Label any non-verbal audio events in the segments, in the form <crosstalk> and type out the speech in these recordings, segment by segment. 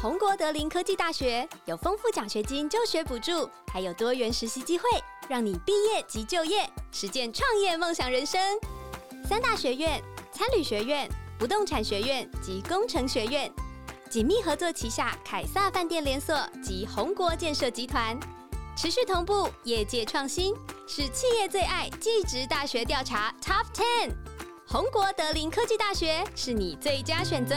红国德林科技大学有丰富奖学金、就学补助，还有多元实习机会，让你毕业即就业，实践创业梦想人生。三大学院、餐旅学院、不动产学院及工程学院紧密合作，旗下凯撒饭店连锁及红国建设集团，持续同步业界创新，是企业最爱技职大学调查 Top Ten。红国德林科技大学是你最佳选择。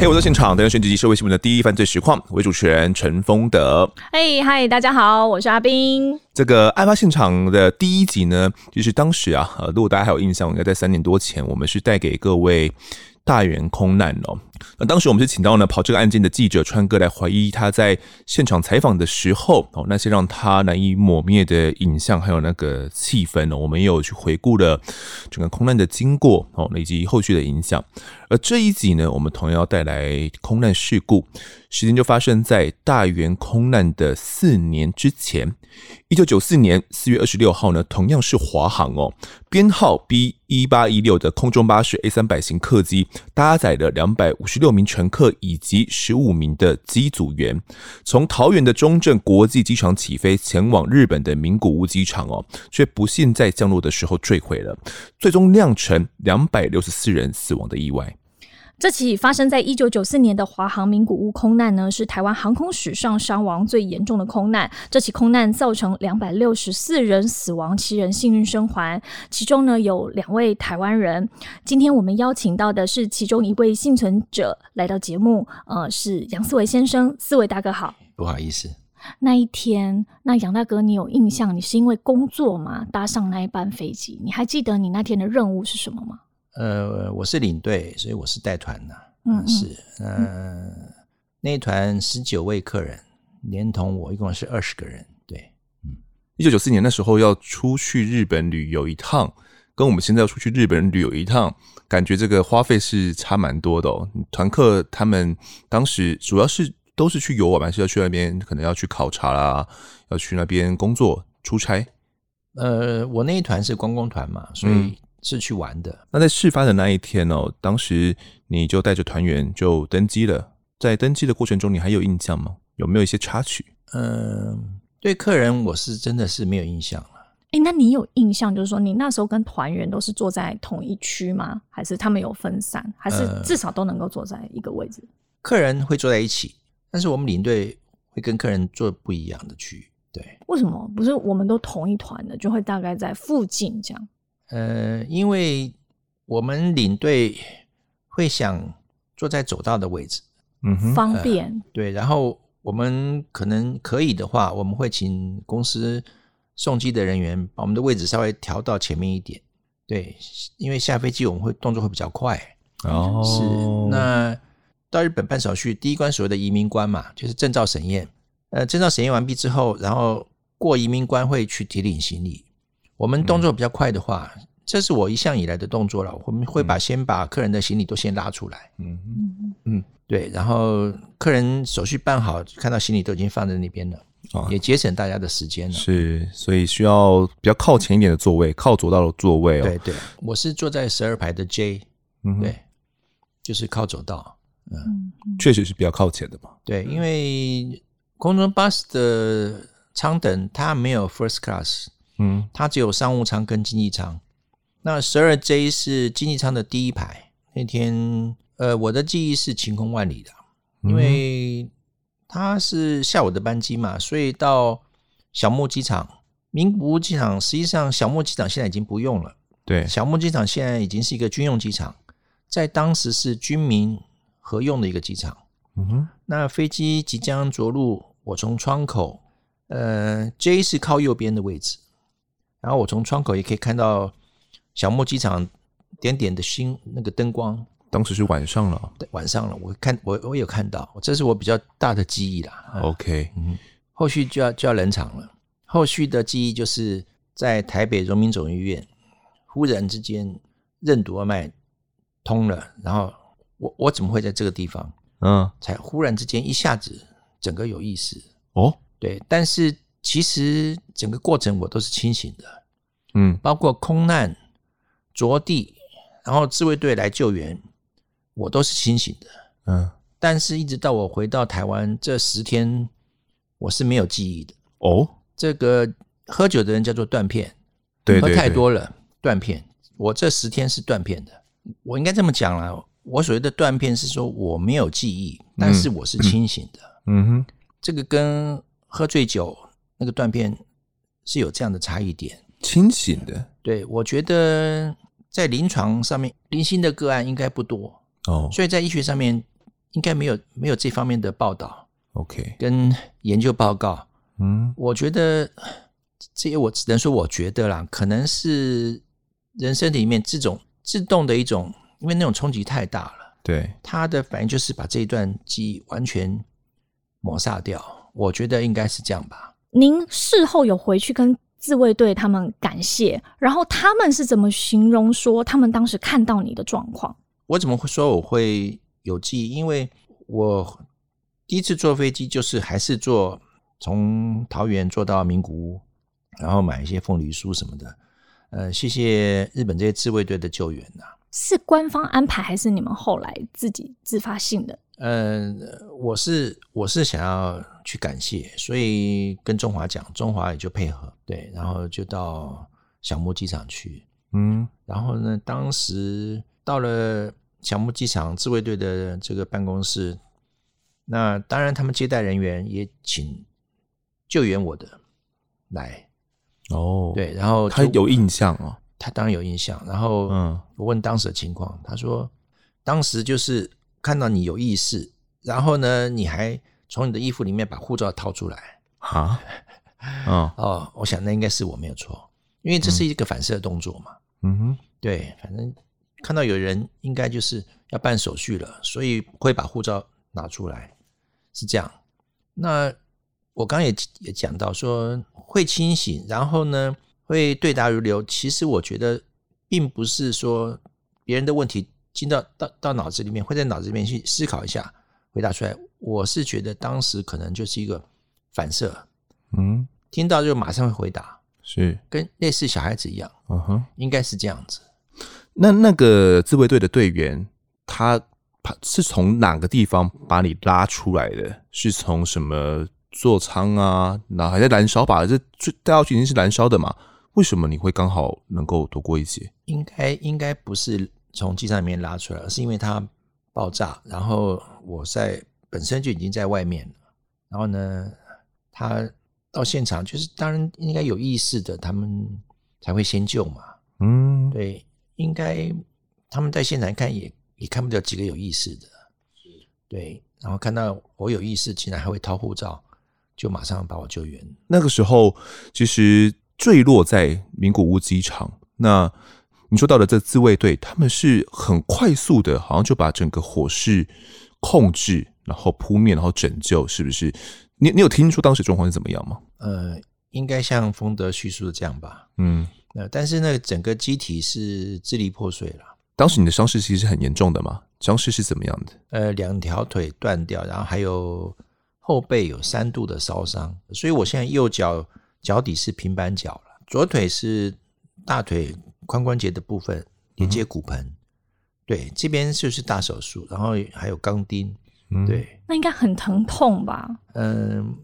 嘿，我在现场，台湾选举及社会新闻的第一犯罪实况，我为主持人陈丰德。嘿，嗨，大家好，我是阿斌。这个案发现场的第一集呢，就是当时啊，呃，如果大家还有印象，应该在三年多前，我们是带给各位。大园空难哦，那当时我们是请到呢跑这个案件的记者川哥来怀疑他在现场采访的时候哦，那些让他难以抹灭的影像，还有那个气氛哦，我们也有去回顾了整个空难的经过哦，以及后续的影响。而这一集呢，我们同样要带来空难事故，时间就发生在大园空难的四年之前，一九九四年四月二十六号呢，同样是华航哦，编号 B 一八一六的空中巴士 A 三百型客机，搭载了两百五十六名乘客以及十五名的机组员，从桃园的中正国际机场起飞，前往日本的名古屋机场哦，却不幸在降落的时候坠毁了，最终酿成两百六十四人死亡的意外。这起发生在一九九四年的华航名古屋空难呢，是台湾航空史上伤亡最严重的空难。这起空难造成两百六十四人死亡，七人幸运生还，其中呢有两位台湾人。今天我们邀请到的是其中一位幸存者来到节目，呃，是杨思维先生，思维大哥好。不好意思，那一天，那杨大哥，你有印象？你是因为工作吗？搭上那一班飞机？你还记得你那天的任务是什么吗？呃，我是领队，所以我是带团的。嗯，是，呃，那一团十九位客人，连同我一共是二十个人。对，嗯，一九九四年那时候要出去日本旅游一趟，跟我们现在要出去日本旅游一趟，感觉这个花费是差蛮多的哦。团客他们当时主要是都是去游玩，还是要去那边可能要去考察啦，要去那边工作出差。呃，我那一团是观光团嘛，所以。嗯是去玩的。那在事发的那一天哦，当时你就带着团员就登机了。在登机的过程中，你还有印象吗？有没有一些插曲？嗯，对客人我是真的是没有印象了。哎、欸，那你有印象，就是说你那时候跟团员都是坐在同一区吗？还是他们有分散？还是至少都能够坐在一个位置？呃，客人会坐在一起，但是我们领队会跟客人坐不一样的区域。对，为什么？不是我们都同一团的，就会大概在附近这样。呃，因为我们领队会想坐在走道的位置，嗯哼，方便。呃，对，然后我们可能可以的话，我们会请公司送机的人员把我们的位置稍微调到前面一点。对，因为下飞机我们会动作会比较快。哦，是。那到日本办手续，第一关所谓的移民关嘛，就是证照审验。呃，证照审验完毕之后，然后过移民关会去提领行李。我们动作比较快的话，嗯、这是我一向以来的动作了。我们会把先把客人的行李都先拉出来，嗯嗯嗯，对，然后客人手续办好，看到行李都已经放在那边了，啊、也节省大家的时间了。是，所以需要比较靠前一点的座位，靠左道的座位哦。对对，我是坐在十二排的 J，对，就是靠走道，嗯，确实是比较靠前的嘛。对，因为空中巴士的舱等它没有 First Class。嗯，它只有商务舱跟经济舱。那十二 J 是经济舱的第一排。那天，呃，我的记忆是晴空万里的，因为它是下午的班机嘛，所以到小木机场、名古屋机场，实际上小木机场现在已经不用了。对，小木机场现在已经是一个军用机场，在当时是军民合用的一个机场。嗯哼，那飞机即将着陆，我从窗口，呃，J 是靠右边的位置。然后我从窗口也可以看到小木机场点点的星，那个灯光。当时是晚上了，对，晚上了。我看我我有看到，这是我比较大的记忆啦。OK，嗯，后续就要就要冷场了。后续的记忆就是在台北荣民总医院，忽然之间任督二脉通了，然后我我怎么会在这个地方？嗯，才忽然之间一下子整个有意识哦，对，但是。其实整个过程我都是清醒的，嗯，包括空难、着地，然后自卫队来救援，我都是清醒的。嗯，但是一直到我回到台湾这十天，我是没有记忆的。哦，这个喝酒的人叫做断片，对，喝太多了断片。我这十天是断片的，我应该这么讲啦。我所谓的断片是说我没有记忆，但是我是清醒的。嗯哼，这个跟喝醉酒那个断片是有这样的差异点。清醒的，对，我觉得在临床上面零星的个案应该不多哦，所以在医学上面应该没有没有这方面的报道。OK，跟研究报告，嗯，我觉得这些我只能说我觉得啦，可能是人身体里面这种自动的一种，因为那种冲击太大了，对，他的反应就是把这一段记忆完全抹杀掉。我觉得应该是这样吧。您事后有回去跟自卫队他们感谢，然后他们是怎么形容说他们当时看到你的状况？我怎么会说我会有记忆？因为我第一次坐飞机就是还是坐从桃园坐到名古屋，然后买一些凤梨酥什么的。呃，谢谢日本这些自卫队的救援呐、啊。是官方安排还是你们后来自己自发性的？嗯，我是我是想要去感谢，所以跟中华讲，中华也就配合，对，然后就到小木机场去，嗯，然后呢，当时到了小木机场自卫队的这个办公室，那当然他们接待人员也请救援我的来，哦，对，然后他有印象哦，他当然有印象，然后嗯，我问当时的情况，他说当时就是。看到你有意识，然后呢，你还从你的衣服里面把护照掏出来啊？<laughs> 哦哦，我想那应该是我没有错，因为这是一个反射动作嘛。嗯哼，对，反正看到有人应该就是要办手续了，所以会把护照拿出来，是这样。那我刚刚也也讲到说会清醒，然后呢会对答如流。其实我觉得并不是说别人的问题。进到到到脑子里面，会在脑子里面去思考一下，回答出来。我是觉得当时可能就是一个反射，嗯，听到就马上会回答，是跟类似小孩子一样，嗯哼，应该是这样子。那那个自卫队的队员，他是从哪个地方把你拉出来的？是从什么座舱啊？然后还在燃烧吧？这带到去已经是燃烧的嘛？为什么你会刚好能够躲过一劫？应该应该不是。从机舱里面拉出来，而是因为它爆炸，然后我在本身就已经在外面了。然后呢，他到现场就是当然应该有意识的，他们才会先救嘛。嗯，对，应该他们在现场看也也看不了几个有意识的。对，然后看到我有意识，竟然还会掏护照，就马上把我救援。那个时候其实坠落在名古屋机场，那。你说到的这自卫队，他们是很快速的，好像就把整个火势控制，然后扑灭，然后拯救，是不是？你你有听说当时状况是怎么样吗？呃，应该像丰德叙述的这样吧。嗯，呃，但是那个整个机体是支离破碎了。当时你的伤势其实很严重的嘛？伤势是怎么样的？呃，两条腿断掉，然后还有后背有三度的烧伤，所以我现在右脚脚底是平板脚了，左腿是大腿。髋关节的部分连接骨盆，嗯、对，这边就是大手术，然后还有钢钉，嗯、对，那应该很疼痛吧？嗯，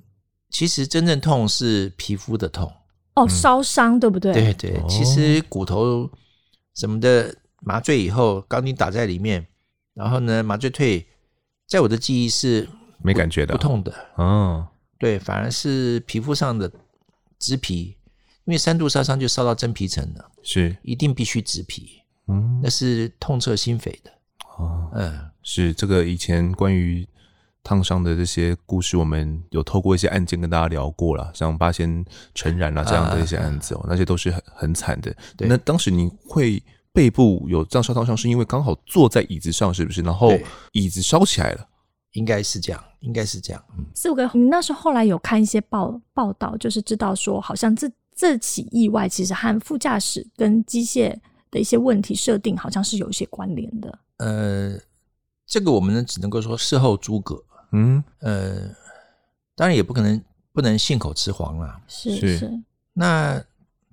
其实真正痛是皮肤的痛，哦，烧伤对不对？对对，其实骨头什么的麻醉以后，钢钉打在里面，然后呢，麻醉退，在我的记忆是没感觉的，不痛的，哦，对，反而是皮肤上的植皮。因为三度烧伤就烧到真皮层了，是一定必须植皮，嗯，那是痛彻心扉的，哦，嗯，是这个以前关于烫伤的这些故事，我们有透过一些案件跟大家聊过了，像八仙陈染啊这样的一些案子哦，啊、那些都是很很惨的。对那当时你会背部有这样烧烫伤，是因为刚好坐在椅子上，是不是？然后椅子烧起来了，应该是这样，应该是这样。嗯，四五个，你那时候后来有看一些报报道，就是知道说好像这。这起意外其实和副驾驶跟机械的一些问题设定好像是有一些关联的。呃，这个我们呢只能够说事后诸葛。嗯，呃，当然也不可能不能信口雌黄啦。是是。那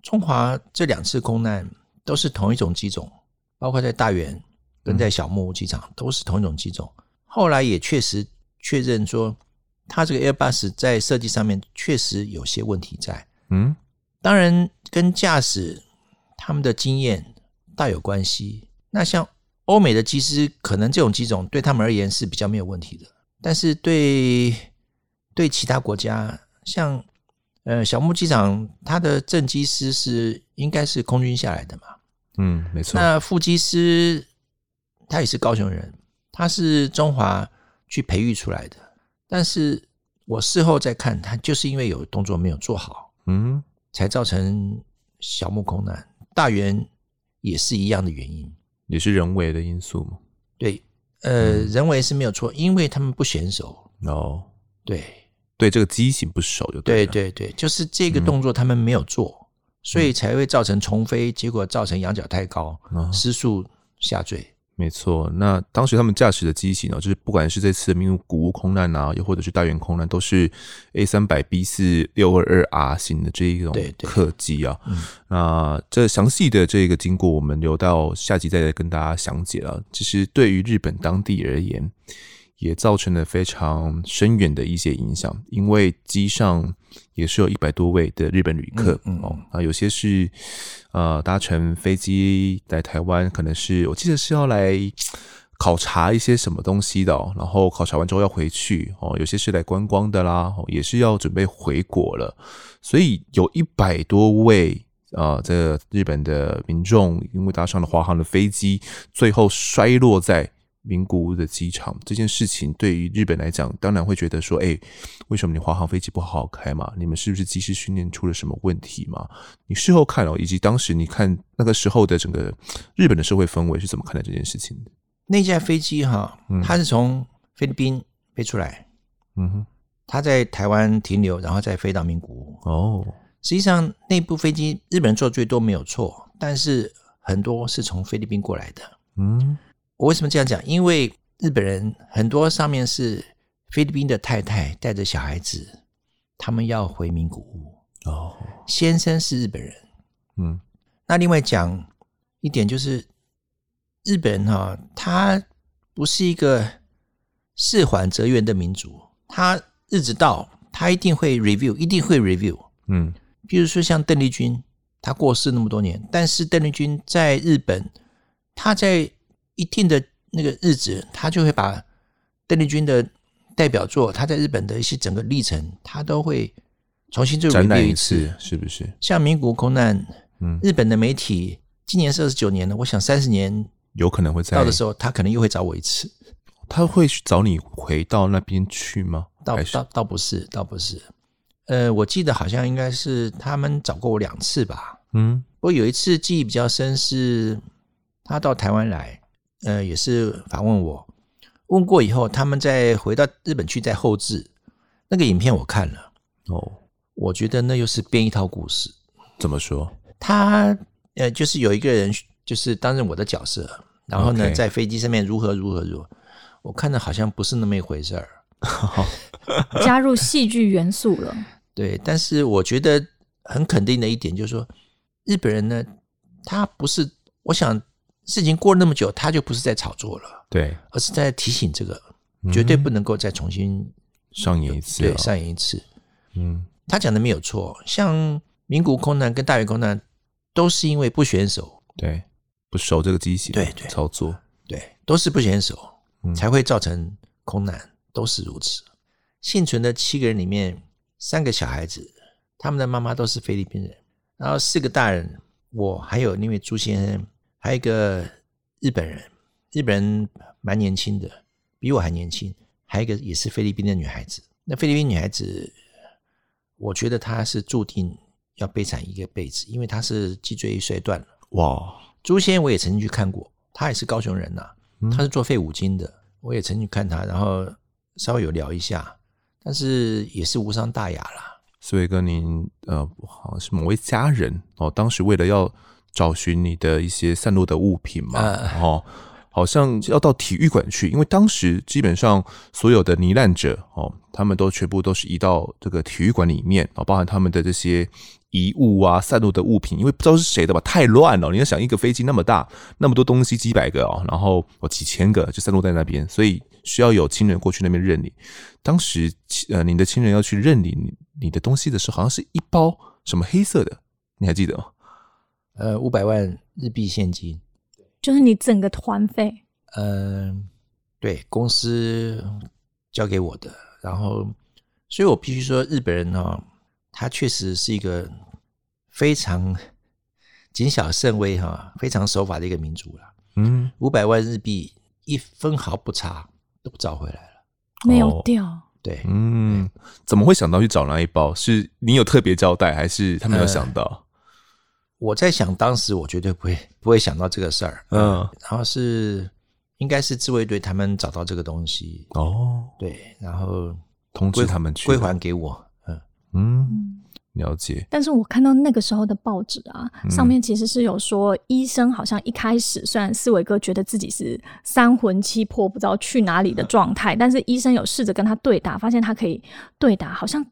中华这两次空难都是同一种机种，包括在大园跟在小木屋机场、嗯、都是同一种机种。后来也确实确认说，它这个 Airbus 在设计上面确实有些问题在。嗯，当然跟驾驶他们的经验大有关系。那像欧美的机师，可能这种机种对他们而言是比较没有问题的，但是对对其他国家，像呃小木机场，他的正机师是应该是空军下来的嘛？嗯，没错。那副机师他也是高雄人，他是中华去培育出来的，但是我事后再看，他就是因为有动作没有做好，嗯，才造成小木空难。大原也是一样的原因。也是人为的因素吗？对，呃，嗯、人为是没有错，因为他们不娴熟。哦，对，对，这个机型不熟就对。对对对，就是这个动作他们没有做，嗯、所以才会造成重飞，结果造成仰角太高，嗯、失速下坠。没错，那当时他们驾驶的机型呢，就是不管是这次的名古屋空难啊，又或者是大原空难，都是 A 三百 B 四六二二 R 型的这一种客机啊。那这详细的这个经过，我们留到下集再来跟大家详解了。其实对于日本当地而言，也造成了非常深远的一些影响，因为机上也是有一百多位的日本旅客、嗯嗯、哦，啊，有些是呃搭乘飞机来台湾，可能是我记得是要来考察一些什么东西的、哦，然后考察完之后要回去哦，有些是来观光的啦，哦、也是要准备回国了，所以有一百多位啊，这个日本的民众因为搭上了华航的飞机，最后摔落在。名古屋的机场这件事情，对于日本来讲，当然会觉得说：“哎，为什么你华航飞机不好好开嘛？你们是不是机师训练出了什么问题嘛？”你事后看哦，以及当时你看那个时候的整个日本的社会氛围是怎么看待这件事情的？那架飞机哈，它是从菲律宾飞出来，嗯哼，它在台湾停留，然后再飞到名古屋。哦，实际上那部飞机日本人坐最多没有错，但是很多是从菲律宾过来的，嗯。我为什么这样讲？因为日本人很多上面是菲律宾的太太带着小孩子，他们要回名古屋。哦，先生是日本人。嗯，那另外讲一点就是，日本人哈，他不是一个事缓则圆的民族，他日子到，他一定会 review，一定会 review。嗯，比如说像邓丽君，她过世那么多年，但是邓丽君在日本，她在一定的那个日子，他就会把邓丽君的代表作，他在日本的一些整个历程，他都会重新再展览一次，是不是？像名古屋空难，嗯，日本的媒体今年是二十九年了，我想三十年有可能会在到的时候，他可能又会找我一次。他会找你回到那边去吗？倒倒倒不是，倒不是。呃，我记得好像应该是他们找过我两次吧。嗯，不过有一次记忆比较深，是他到台湾来。呃，也是访问我，问过以后，他们再回到日本去再后置那个影片，我看了哦，我觉得那又是编一套故事。怎么说？他呃，就是有一个人就是担任我的角色，然后呢.在飞机上面如何如何如何，我看着好像不是那么一回事儿，<laughs> 加入戏剧元素了。对，但是我觉得很肯定的一点就是说，日本人呢，他不是，我想。事情过了那么久，他就不是在炒作了，对，而是在提醒这个，绝对不能够再重新上演一次，对，上演一次。嗯，他讲的没有错，像名古屋空难跟大园空难都是因为不选手，对，不熟这个机型，对对，操作，对，都是不娴熟，才会造成空难，都是如此。幸存的七个人里面，三个小孩子，他们的妈妈都是菲律宾人，然后四个大人，我还有那位朱先生。还有一个日本人，日本人蛮年轻的，比我还年轻。还有一个也是菲律宾的女孩子。那菲律宾女孩子，我觉得她是注定要悲惨一个辈子，因为她是脊椎摔断了。哇！朱先我也曾经去看过，她也是高雄人呐、啊，他是做废五金的，我也曾经看她，然后稍微有聊一下，但是也是无伤大雅啦。所以跟您呃，好像是某位家人哦，当时为了要。找寻你的一些散落的物品嘛，然后、呃、好像要到体育馆去，因为当时基本上所有的罹难者哦，他们都全部都是移到这个体育馆里面啊，包含他们的这些遗物啊，散落的物品，因为不知道是谁的吧，太乱了。你要想一个飞机那么大，那么多东西，几百个哦，然后哦几千个就散落在那边，所以需要有亲人过去那边认领。当时呃，你的亲人要去认领你的东西的时候，好像是一包什么黑色的，你还记得吗？呃，五百万日币现金，就是你整个团费。嗯、呃，对，公司交给我的，然后，所以我必须说，日本人哈、哦，他确实是一个非常谨小慎微哈，非常守法的一个民族了。嗯，五百万日币一分毫不差都找回来了，没有掉。对，嗯，怎么会想到去找那一包？是你有特别交代，还是他没有想到？呃我在想，当时我绝对不会不会想到这个事儿。嗯，然后是应该是自卫队他们找到这个东西哦，对，然后通知他们去归还给我。嗯嗯，了解。但是我看到那个时候的报纸啊，上面其实是有说，医生好像一开始虽然思维哥觉得自己是三魂七魄不知道去哪里的状态，但是医生有试着跟他对打，发现他可以对打。好像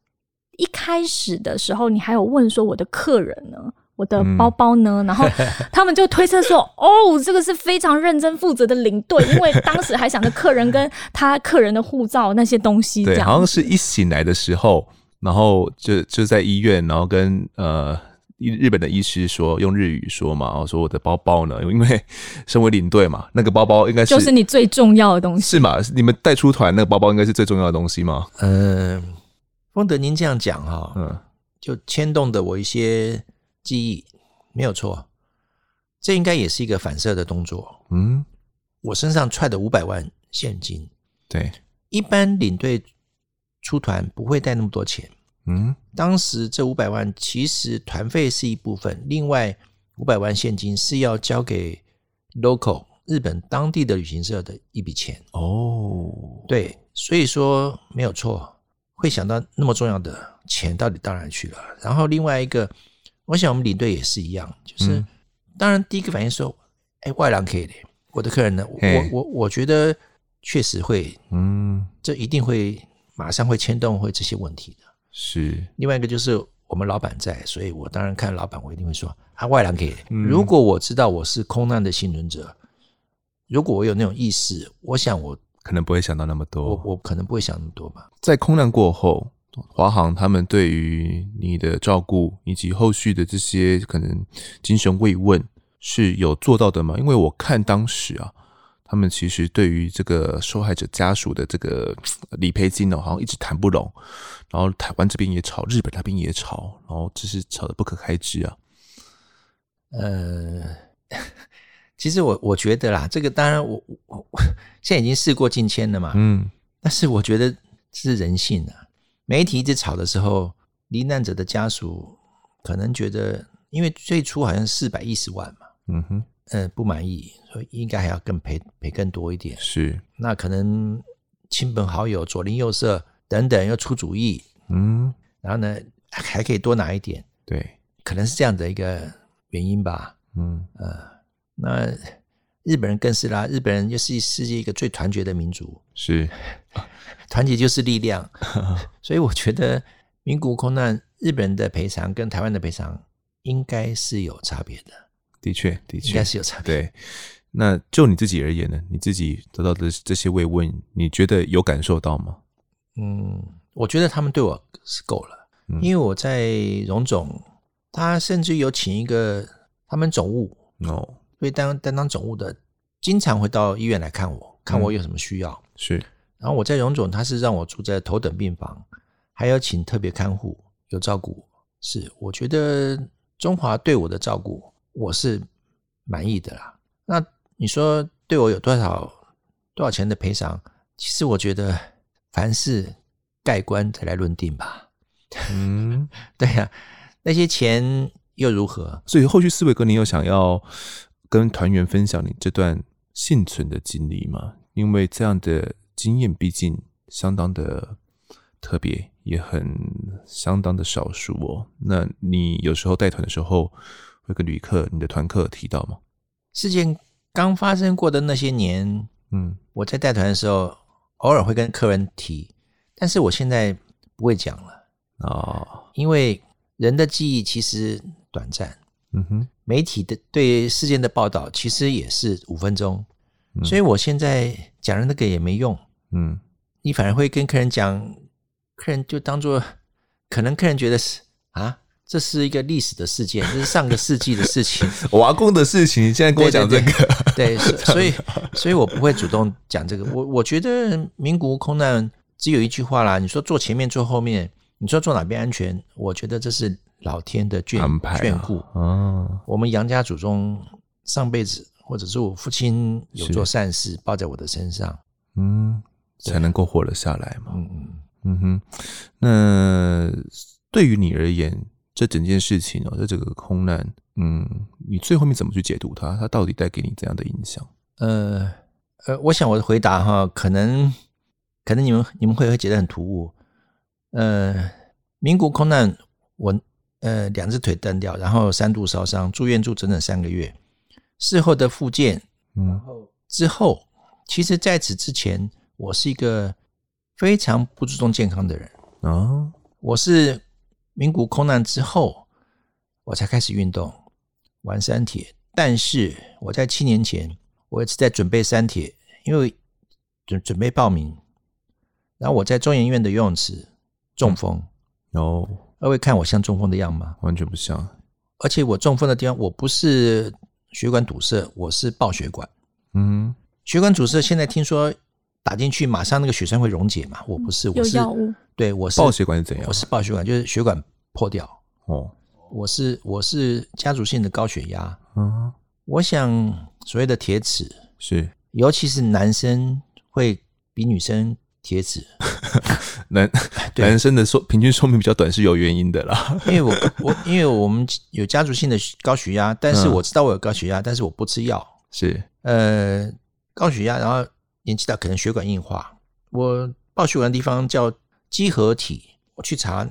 一开始的时候，你还有问说我的客人呢？我的包包呢？嗯、然后 <laughs> 他们就推测说：“哦，这个是非常认真负责的领队，因为当时还想着客人跟他客人的护照那些东西。”对，好像是一醒来的时候，然后就就在医院，然后跟呃日本的医师说，用日语说嘛，然后说我的包包呢，因为身为领队嘛，那个包包应该是就是你最重要的东西，是吗？你们带出团那个包包应该是最重要的东西吗？嗯，丰德，您这样讲哈，嗯，就牵动的我一些。记忆没有错，这应该也是一个反射的动作。嗯，我身上揣的五百万现金，对，一般领队出团不会带那么多钱。嗯，当时这五百万其实团费是一部分，另外五百万现金是要交给 local 日本当地的旅行社的一笔钱。哦，对，所以说没有错，会想到那么重要的钱到底到哪去了。然后另外一个。我想我们领队也是一样，就是、嗯、当然第一个反应说，哎，外劳可以的，我的客人呢？我我我觉得确实会，嗯，这一定会马上会牵动会这些问题的。是另外一个就是我们老板在，所以我当然看老板，我一定会说啊，外劳可以。如果我知道我是空难的幸存者，如果我有那种意识，我想我可能不会想到那么多，我我可能不会想那么多吧。在空难过后。华航他们对于你的照顾以及后续的这些可能精神慰问是有做到的吗？因为我看当时啊，他们其实对于这个受害者家属的这个理赔金呢，好像一直谈不拢，然后台湾这边也吵，日本那边也吵，然后就是吵得不可开交啊。呃，<laughs> 其实我我觉得啦，这个当然我我现在已经事过境迁了嘛，嗯，但是我觉得是人性啊。媒体一直吵的时候，罹难者的家属可能觉得，因为最初好像四百一十万嘛，嗯哼，呃，不满意，所以应该还要更赔赔更多一点。是，那可能亲朋好友左邻右舍等等又出主意，嗯，然后呢还可以多拿一点，对，可能是这样的一个原因吧，嗯。呃，那日本人更是啦，日本人又是世界一个最团结的民族，是。团结就是力量，<laughs> 所以我觉得名古屋空难日本人的赔偿跟台湾的赔偿应该是有差别的。的确，的确，应该是有差别。对，那就你自己而言呢？你自己得到的这些慰问，你觉得有感受到吗？嗯，我觉得他们对我是够了，嗯、因为我在荣总，他甚至有请一个他们总务哦，所以担担当总务的，经常会到医院来看我，看我有什么需要。嗯、是。然后我在荣总，他是让我住在头等病房，还有请特别看护，有照顾。是，我觉得中华对我的照顾，我是满意的啦。那你说对我有多少多少钱的赔偿？其实我觉得凡事盖棺才来论定吧。嗯，<laughs> 对呀、啊，那些钱又如何？所以后续四维哥，你有想要跟团员分享你这段幸存的经历吗？因为这样的。经验毕竟相当的特别，也很相当的少数哦。那你有时候带团的时候，会跟旅客、你的团客提到吗？事件刚发生过的那些年，嗯，我在带团的时候，偶尔会跟客人提，但是我现在不会讲了啊，哦，因为人的记忆其实短暂。嗯哼，媒体的对事件的报道其实也是五分钟，嗯、所以我现在讲的那个也没用。嗯，你反而会跟客人讲，客人就当做可能客人觉得是啊。这是一个历史的事件，这是上个世纪的事情，<laughs> 我阿公的事情。你现在跟我讲这个，对，对，对，对，所 <laughs> 以，所以我不会主动讲这个。我我觉得名古屋空难只有一句话啦，你说坐前面坐后面，你说坐哪边安全？我觉得这是老天的眷眷顾。哦，我们杨家祖宗上辈子，或者是我父亲有做善事，报在我的身上，嗯，才能够活了下来嘛。嗯嗯嗯哼，那对于你而言？这整件事情哦，这整个空难，嗯，你最后面怎么去解读它？它到底带给你怎样的影响？呃呃，我想我的回答哈，可能可能你们你们会会觉得很突兀。呃，民国空难，我呃两只腿断掉，然后三度烧伤，住院住整整三个月。事后的复健，然后之后，其实在此之前，我是一个非常不注重健康的人啊，哦、我是。名古空难之后，我才开始运动，玩三铁。但是我在七年前，我一直在准备三铁，因为准准备报名。然后我在中研院的游泳池中风。哦，二位看我像中风的样吗？完全不像。而且我中风的地方，我不是血管堵塞，我是爆血管。嗯，血管堵塞，现在听说打进去马上那个血栓会溶解嘛？我不是，我是有药物。对，我是爆血管是怎样？我是爆血管，就是血管破掉。哦，我是我是家族性的高血压。嗯，我想所谓的铁齿是，尤其是男生会比女生铁齿。<laughs> 男 <laughs> 男生的寿平均寿命比较短是有原因的啦。因为我我因为我们有家族性的高血压，但是我知道我有高血压，嗯、但是我不吃药。是呃高血压，然后年纪大可能血管硬化。我爆血管的地方叫。肌合体，我去查，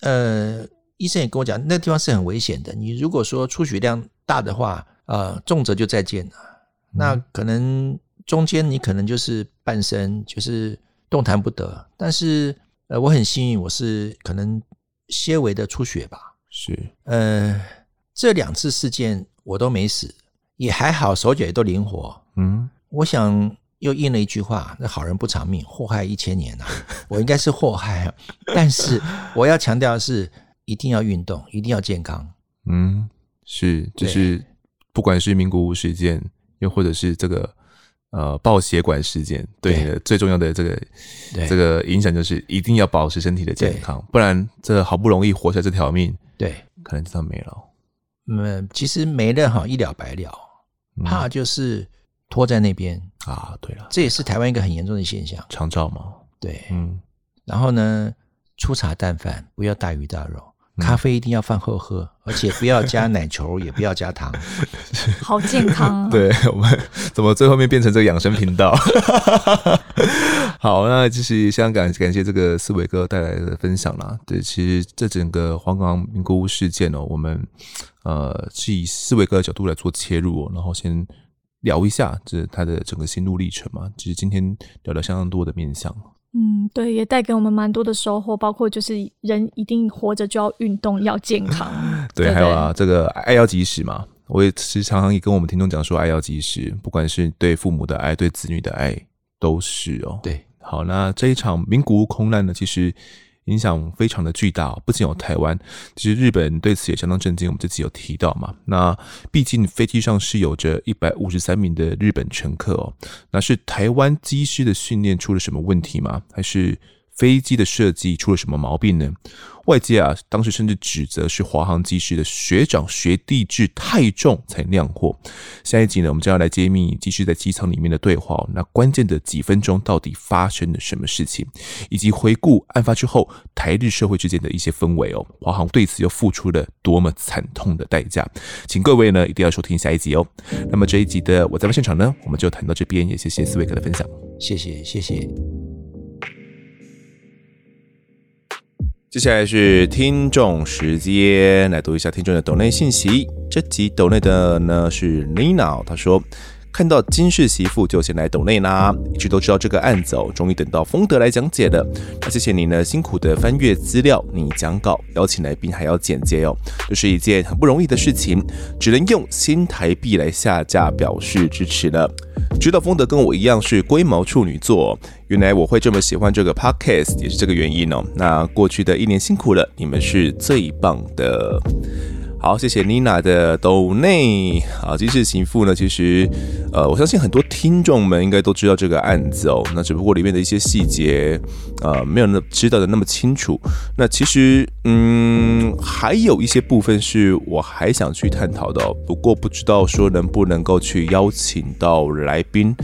呃，医生也跟我讲，那地方是很危险的。你如果说出血量大的话，呃，重则就再见了。那可能中间你可能就是半身就是动弹不得。但是，呃，我很幸运，我是可能些微的出血吧。是，呃，这两次事件我都没死，也还好，手脚也都灵活。嗯，我想。又应了一句话：“那好人不长命，祸害一千年呐、啊！<laughs> ”我应该是祸害啊，但是我要强调的是，一定要运动，一定要健康。嗯，是，就是不管是名古屋事件，又或者是这个呃爆血管事件，对，的最重要的这个对这个影响就是一定要保持身体的健康，不然这好不容易活下这条命，对，可能就算没了。嗯，其实没了哈，一了百了，怕就是。拖在那边啊，对了，这也是台湾一个很严重的现象。长照嘛，对，嗯，然后呢，粗茶淡饭，不要大鱼大肉，咖啡一定要饭后喝，<laughs> 而且不要加奶球，也不要加糖，<laughs> 好健康啊。<laughs> 对，我们怎么最后面变成这个养生频道？好，那就是香港感谢这个思维哥带来的分享啦。对，其实这整个华航名古屋事件哦，我们呃是以思维哥的角度来做切入，然后先。聊一下，这他的整个心路历程嘛。其实今天聊了相当多的面向，嗯，对，也带给我们蛮多的收获，包括就是人一定活着就要运动，要健康。<laughs> 对，对对还有啊，这个爱要及时嘛。我也时常常也跟我们听众讲说，爱要及时，不管是对父母的爱，对子女的爱，都是哦。对，好，那这一场名古屋空难呢，其实。影响非常的巨大，不仅有台湾，其实日本对此也相当震惊。我们这次有提到嘛？那毕竟飞机上是有着一百五十三名的日本乘客哦，那是台湾机师的训练出了什么问题吗？还是飞机的设计出了什么毛病呢？外界啊，当时甚至指责是华航机师的学长学弟制太重才酿祸。下一集呢，我们将要来揭秘机师在机舱里面的对话，那关键的几分钟到底发生了什么事情，以及回顾案发之后台日社会之间的一些氛围哦。华航对此又付出了多么惨痛的代价？请各位呢一定要收听下一集哦。那么这一集的我在现场呢，我们就谈到这边，也谢谢思维哥的分享，谢谢谢谢。接下来是听众时间，来读一下听众的抖内信息。这集抖内的呢是 Nina，他说：“看到金氏媳妇就先来抖内啦，一直都知道这个案子哦，终于等到丰德来讲解了。那谢谢你呢，辛苦的翻阅资料，你讲稿，邀请来宾还要剪接哦，这是一件很不容易的事情，只能用新台币来下架表示支持了。知道丰德跟我一样是龟毛处女座，原来我会这么喜欢这个 podcast 也是这个原因哦。那过去的一年辛苦了，你们是最棒的。好，谢谢妮娜的抖内啊，金氏情妇呢，其实，呃，我相信很多听众们应该都知道这个案子哦。那只不过里面的一些细节，呃，没有那知道的那么清楚。那其实，嗯，还有一些部分是我还想去探讨的。不过不知道说能不能够去邀请到来宾。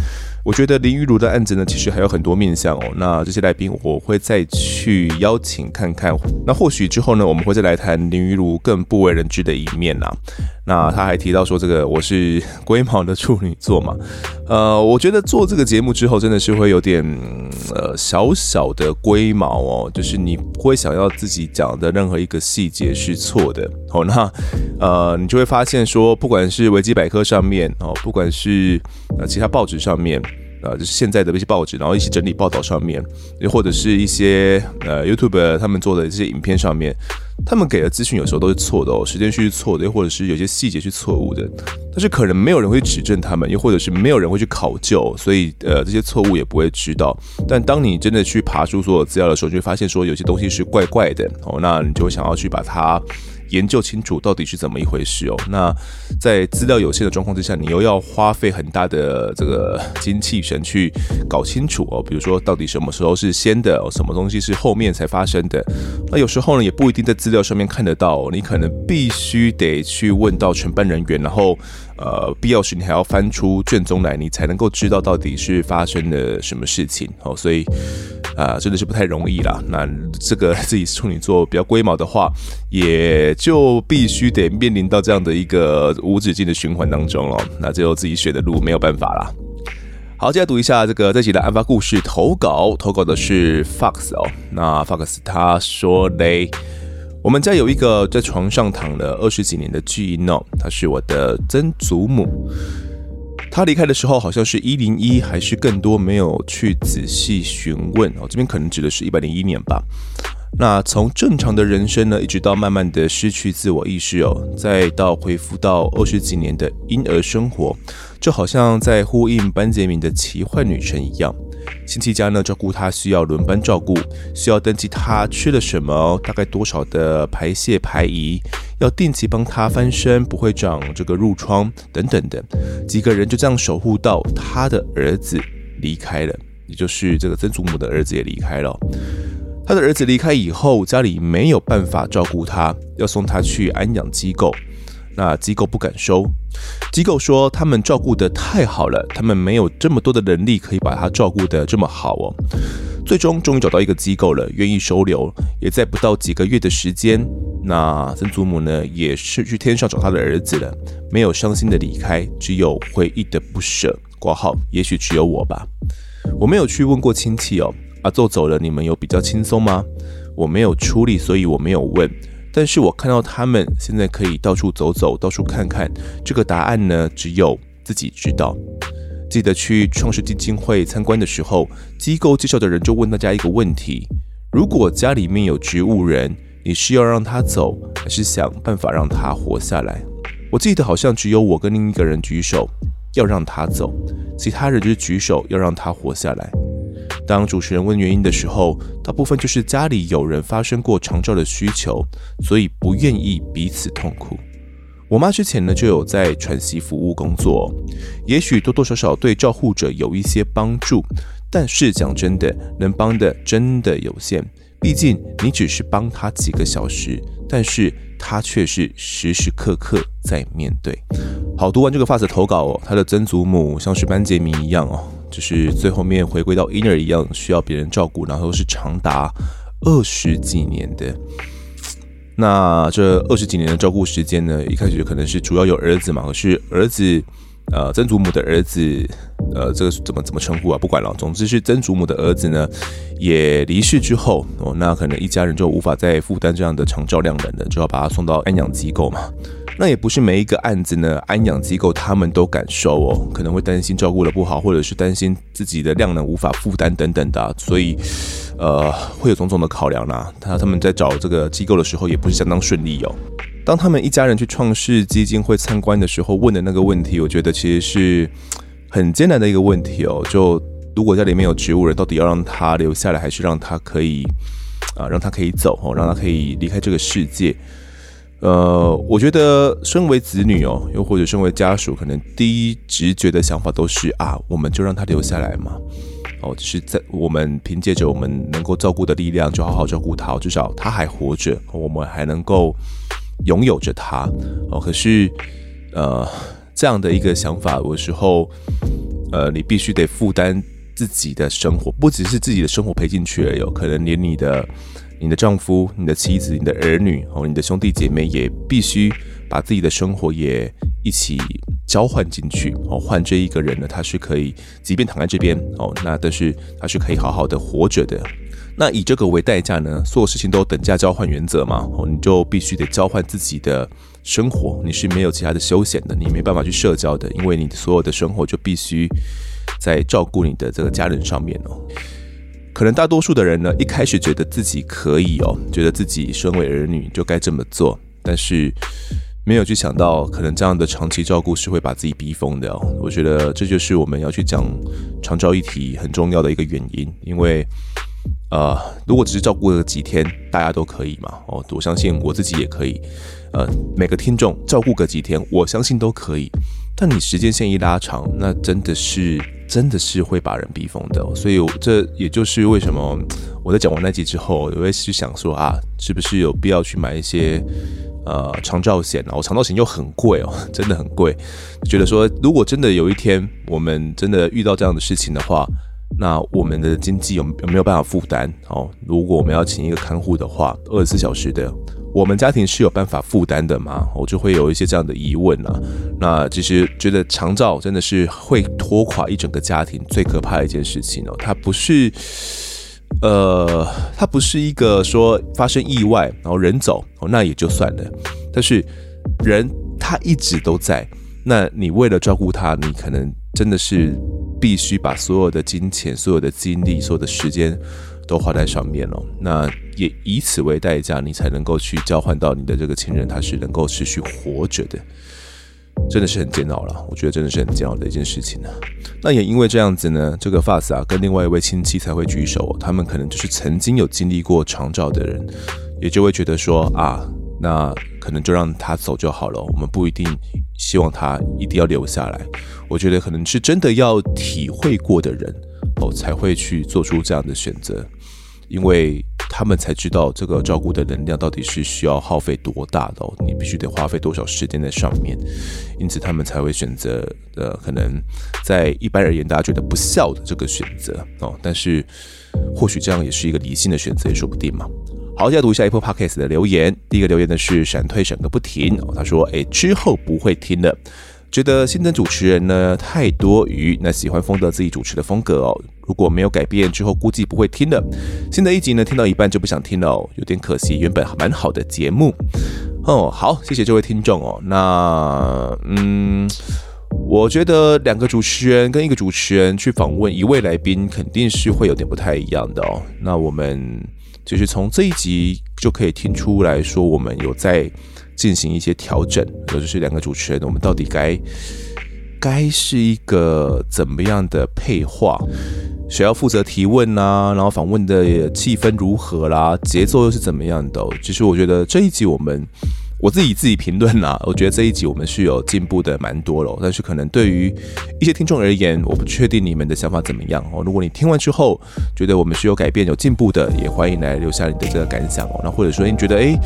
我觉得林玉如的案子呢，其实还有很多面向哦。那这些来宾我会再去邀请看看。那或许之后呢，我们会再来谈林玉如更不为人知的一面呐。那他还提到说，这个我是龟毛的处女座嘛。呃，我觉得做这个节目之后，真的是会有点呃小小的龟毛哦，就是你不会想要自己讲的任何一个细节是错的哦。那呃，你就会发现说，不管是维基百科上面哦，不管是呃其他报纸上面。呃，就是现在的一些报纸，然后一些整理报道上面，又或者是一些呃 YouTube 他们做的这些影片上面，他们给的资讯有时候都是错的哦，时间序是错的，又或者是有些细节是错误的，但是可能没有人会指正他们，又或者是没有人会去考究，所以呃这些错误也不会知道。但当你真的去爬出所有资料的时候，就会发现说有些东西是怪怪的哦，那你就会想要去把它。研究清楚到底是怎么一回事哦。那在资料有限的状况之下，你又要花费很大的这个精气神去搞清楚哦。比如说，到底什么时候是先的，什么东西是后面才发生的？那有时候呢，也不一定在资料上面看得到，你可能必须得去问到全班人员，然后。呃，必要时你还要翻出卷宗来，你才能够知道到底是发生了什么事情哦。所以，啊、真的是不太容易啦。那这个 <laughs> 自己处女座比较龟毛的话，也就必须得面临到这样的一个无止境的循环当中哦。那最后自己选的路没有办法啦。好，接下来读一下这个这集的案发故事投稿，投稿的是 Fox 哦。那 Fox 他说嘞。我们家有一个在床上躺了二十几年的巨婴哦，她是我的曾祖母。她离开的时候好像是一零一还是更多，没有去仔细询问哦。这边可能指的是一百零一年吧。那从正常的人生呢，一直到慢慢的失去自我意识哦，再到恢复到二十几年的婴儿生活，就好像在呼应班杰明的奇幻旅程一样。亲戚家呢，照顾他需要轮班照顾，需要登记他吃了什么，大概多少的排泄排遗，要定期帮他翻身，不会长这个褥疮等等的。几个人就这样守护到他的儿子离开了，也就是这个曾祖母的儿子也离开了。他的儿子离开以后，家里没有办法照顾他，要送他去安养机构。那机构不敢收，机构说他们照顾得太好了，他们没有这么多的能力可以把他照顾得这么好哦。最终终于找到一个机构了，愿意收留，也在不到几个月的时间，那曾祖母呢也是去天上找他的儿子了，没有伤心的离开，只有回忆的不舍。挂号，也许只有我吧，我没有去问过亲戚哦。阿祖走了，你们有比较轻松吗？我没有出力，所以我没有问。但是我看到他们现在可以到处走走，到处看看。这个答案呢，只有自己知道。记得去创世基金会参观的时候，机构介绍的人就问大家一个问题：如果家里面有植物人，你是要让他走，还是想办法让他活下来？我记得好像只有我跟另一个人举手要让他走，其他人就是举手要让他活下来。当主持人问原因的时候，大部分就是家里有人发生过长照的需求，所以不愿意彼此痛苦。我妈之前呢就有在喘息服务工作，也许多多少少对照护者有一些帮助，但是讲真的，能帮的真的有限。毕竟你只是帮他几个小时，但是他却是时时刻刻在面对。好，读完这个 Fox 投稿哦，他的曾祖母像是班杰明一样哦。就是最后面回归到婴儿一样需要别人照顾，然后是长达二十几年的。那这二十几年的照顾时间呢，一开始可能是主要有儿子嘛，可是儿子，呃，曾祖母的儿子，呃，这个怎么怎么称呼啊？不管了，总之是曾祖母的儿子呢也离世之后，哦，那可能一家人就无法再负担这样的长照量人了，就要把他送到安养机构嘛。那也不是每一个案子呢，安养机构他们都敢收哦，可能会担心照顾的不好，或者是担心自己的量能无法负担等等的，所以呃会有种种的考量啦。他他们在找这个机构的时候也不是相当顺利哦。当他们一家人去创世基金会参观的时候，问的那个问题，我觉得其实是很艰难的一个问题哦。就如果家里面有植物人，到底要让他留下来，还是让他可以啊，让他可以走哦，让他可以离开这个世界？呃，我觉得身为子女哦，又或者身为家属，可能第一直觉的想法都是啊，我们就让他留下来嘛。哦，就是在我们凭借着我们能够照顾的力量，就好好照顾他，至少他还活着，我们还能够拥有着他。哦，可是呃，这样的一个想法，有时候呃，你必须得负担自己的生活，不只是自己的生活赔进去而，有可能连你的。你的丈夫、你的妻子、你的儿女哦，你的兄弟姐妹也必须把自己的生活也一起交换进去哦，换这一个人呢，他是可以，即便躺在这边哦，那但是他是可以好好的活着的。那以这个为代价呢，所有事情都有等价交换原则嘛哦，你就必须得交换自己的生活，你是没有其他的休闲的，你没办法去社交的，因为你所有的生活就必须在照顾你的这个家人上面哦。可能大多数的人呢，一开始觉得自己可以哦，觉得自己身为儿女就该这么做，但是没有去想到，可能这样的长期照顾是会把自己逼疯的哦。我觉得这就是我们要去讲长照议题很重要的一个原因，因为呃，如果只是照顾个几天，大家都可以嘛哦，我相信我自己也可以，呃，每个听众照顾个几天，我相信都可以。但你时间线一拉长，那真的是。真的是会把人逼疯的，所以这也就是为什么我在讲完那集之后，我会去想说啊，是不是有必要去买一些呃长照险啊？我长照险又很贵哦，<laughs> 真的很贵。觉得说，如果真的有一天我们真的遇到这样的事情的话，那我们的经济有有没有办法负担？哦，如果我们要请一个看护的话，二十四小时的。我们家庭是有办法负担的吗？我就会有一些这样的疑问啊。那其实觉得长照真的是会拖垮一整个家庭最可怕的一件事情哦。它不是，呃，它不是一个说发生意外然后人走哦，那也就算了。但是人他一直都在，那你为了照顾他，你可能真的是必须把所有的金钱、所有的精力、所有的时间。都花在上面了，那也以此为代价，你才能够去交换到你的这个亲人，他是能够持续活着的，真的是很煎熬了。我觉得真的是很煎熬的一件事情呢。那也因为这样子呢，这个 Fast 啊跟另外一位亲戚才会举手，他们可能就是曾经有经历过长照的人，也就会觉得说啊，那可能就让他走就好了，我们不一定希望他一定要留下来。我觉得可能是真的要体会过的人哦，才会去做出这样的选择。因为他们才知道这个照顾的能量到底是需要耗费多大的哦，你必须得花费多少时间在上面，因此他们才会选择呃，可能在一般而言大家觉得不孝的这个选择哦，但是或许这样也是一个理性的选择也说不定嘛。好，现在读一下 Apple Podcast 的留言，第一个留言的是闪退闪个不停哦，他说诶，之后不会听了。觉得新的主持人呢太多余，那喜欢丰德自己主持的风格哦。如果没有改变之后，估计不会听了。新的一集呢，听到一半就不想听了，有点可惜。原本蛮好的节目哦。好，谢谢这位听众哦。那嗯，我觉得两个主持人跟一个主持人去访问一位来宾，肯定是会有点不太一样的哦。那我们就是从这一集就可以听出来说，我们有在。进行一些调整，也就是两个主持人，我们到底该该是一个怎么样的配话？谁要负责提问呐、啊？然后访问的气氛如何啦？节奏又是怎么样的？其实我觉得这一集我们。我自己自己评论啦，<laughs> 我觉得这一集我们是有进步的蛮多了，但是可能对于一些听众而言，我不确定你们的想法怎么样哦。如果你听完之后觉得我们是有改变、有进步的，也欢迎来留下你的这个感想哦。那或者说你觉得诶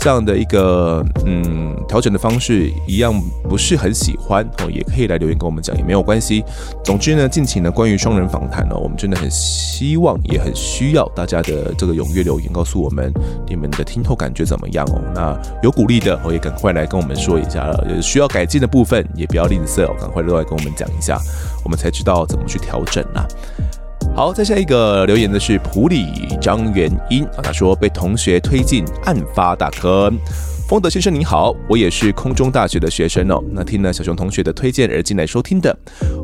这样的一个嗯调整的方式一样不是很喜欢哦，也可以来留言跟我们讲，也没有关系。总之呢，近期呢关于双人访谈呢，我们真的很希望也很需要大家的这个踊跃留言，告诉我们你们的听后感觉怎么样哦。那有鼓励。的，我也赶快来跟我们说一下了，有需要改进的部分也不要吝啬，赶快都来跟我们讲一下，我们才知道怎么去调整啊。好，再下一个留言的是普里张元英啊，他说被同学推进案发大坑，丰德先生您好，我也是空中大学的学生哦。那听了小熊同学的推荐而进来收听的，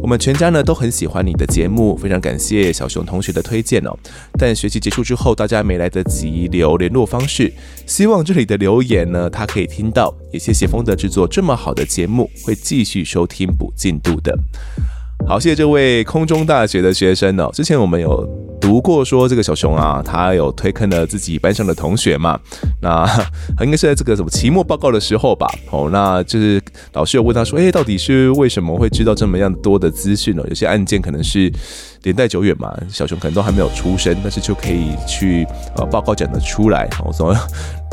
我们全家呢都很喜欢你的节目，非常感谢小熊同学的推荐哦。但学期结束之后，大家没来得及留联络方式，希望这里的留言呢他可以听到，也谢谢丰德制作这么好的节目，会继续收听补进度的。好，谢谢这位空中大学的学生哦。之前我们有读过说这个小熊啊，他有推坑了自己班上的同学嘛。<laughs> 那应该是在这个什么期末报告的时候吧。哦，那就是老师有问他说，诶，到底是为什么会知道这么样多的资讯呢？有些案件可能是年代久远嘛，小熊可能都还没有出生，但是就可以去呃报告讲得出来。哦，所以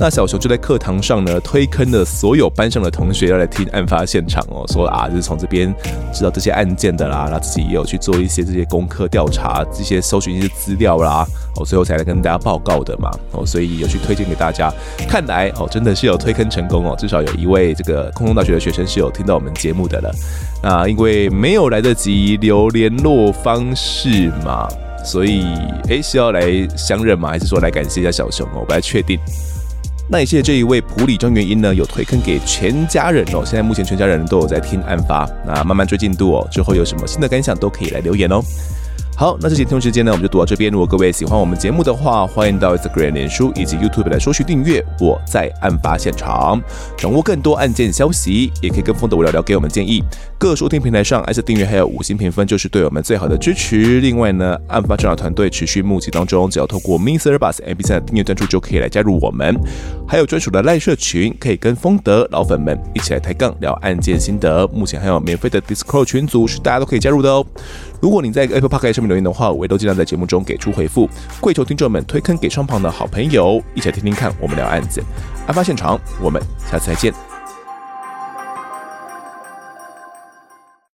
那小熊就在课堂上呢，推坑了所有班上的同学要来听案发现场哦，说啊，就是从这边知道这些案件的啦。那自己也有去做一些这些功课调查，这些搜寻一些资料啦，哦，最后才来跟大家报告的嘛，哦，所以有去推荐给大家。看来哦，真的是有推坑成功哦，至少有一位这个空中大学的学生是有听到我们节目的了。那因为没有来得及留联络方式嘛，所以诶，是要来相认吗？还是说来感谢一下小熊哦？我不太确定。那也谢谢这一位普里张元英呢，有推坑给全家人哦。现在目前全家人都有在听案发，那慢慢追进度哦。之后有什么新的感想都可以来留言哦。好，那这期节目时间呢，我们就读到这边。如果各位喜欢我们节目的话，欢迎到 Instagram、脸书以及 YouTube 来收取订阅。我在案发现场，掌握更多案件消息，也可以跟风德我聊聊，给我们建议。各收听平台上按下订阅，还有五星评分，就是对我们最好的支持。另外呢，案发现场团队持续募集当中，只要透过 MisterBus MP3 的订阅赞助，就可以来加入我们。还有专属的赖社群，可以跟风德老粉们一起来抬杠聊案件心得。目前还有免费的 Discord 群组，是大家都可以加入的哦。如果你在 Apple Podcast 上面留言的话，我也都尽量在节目中给出回复。跪求听众们推坑给双旁的好朋友，一起来听听看我们聊案子。案发现场，我们下次再见。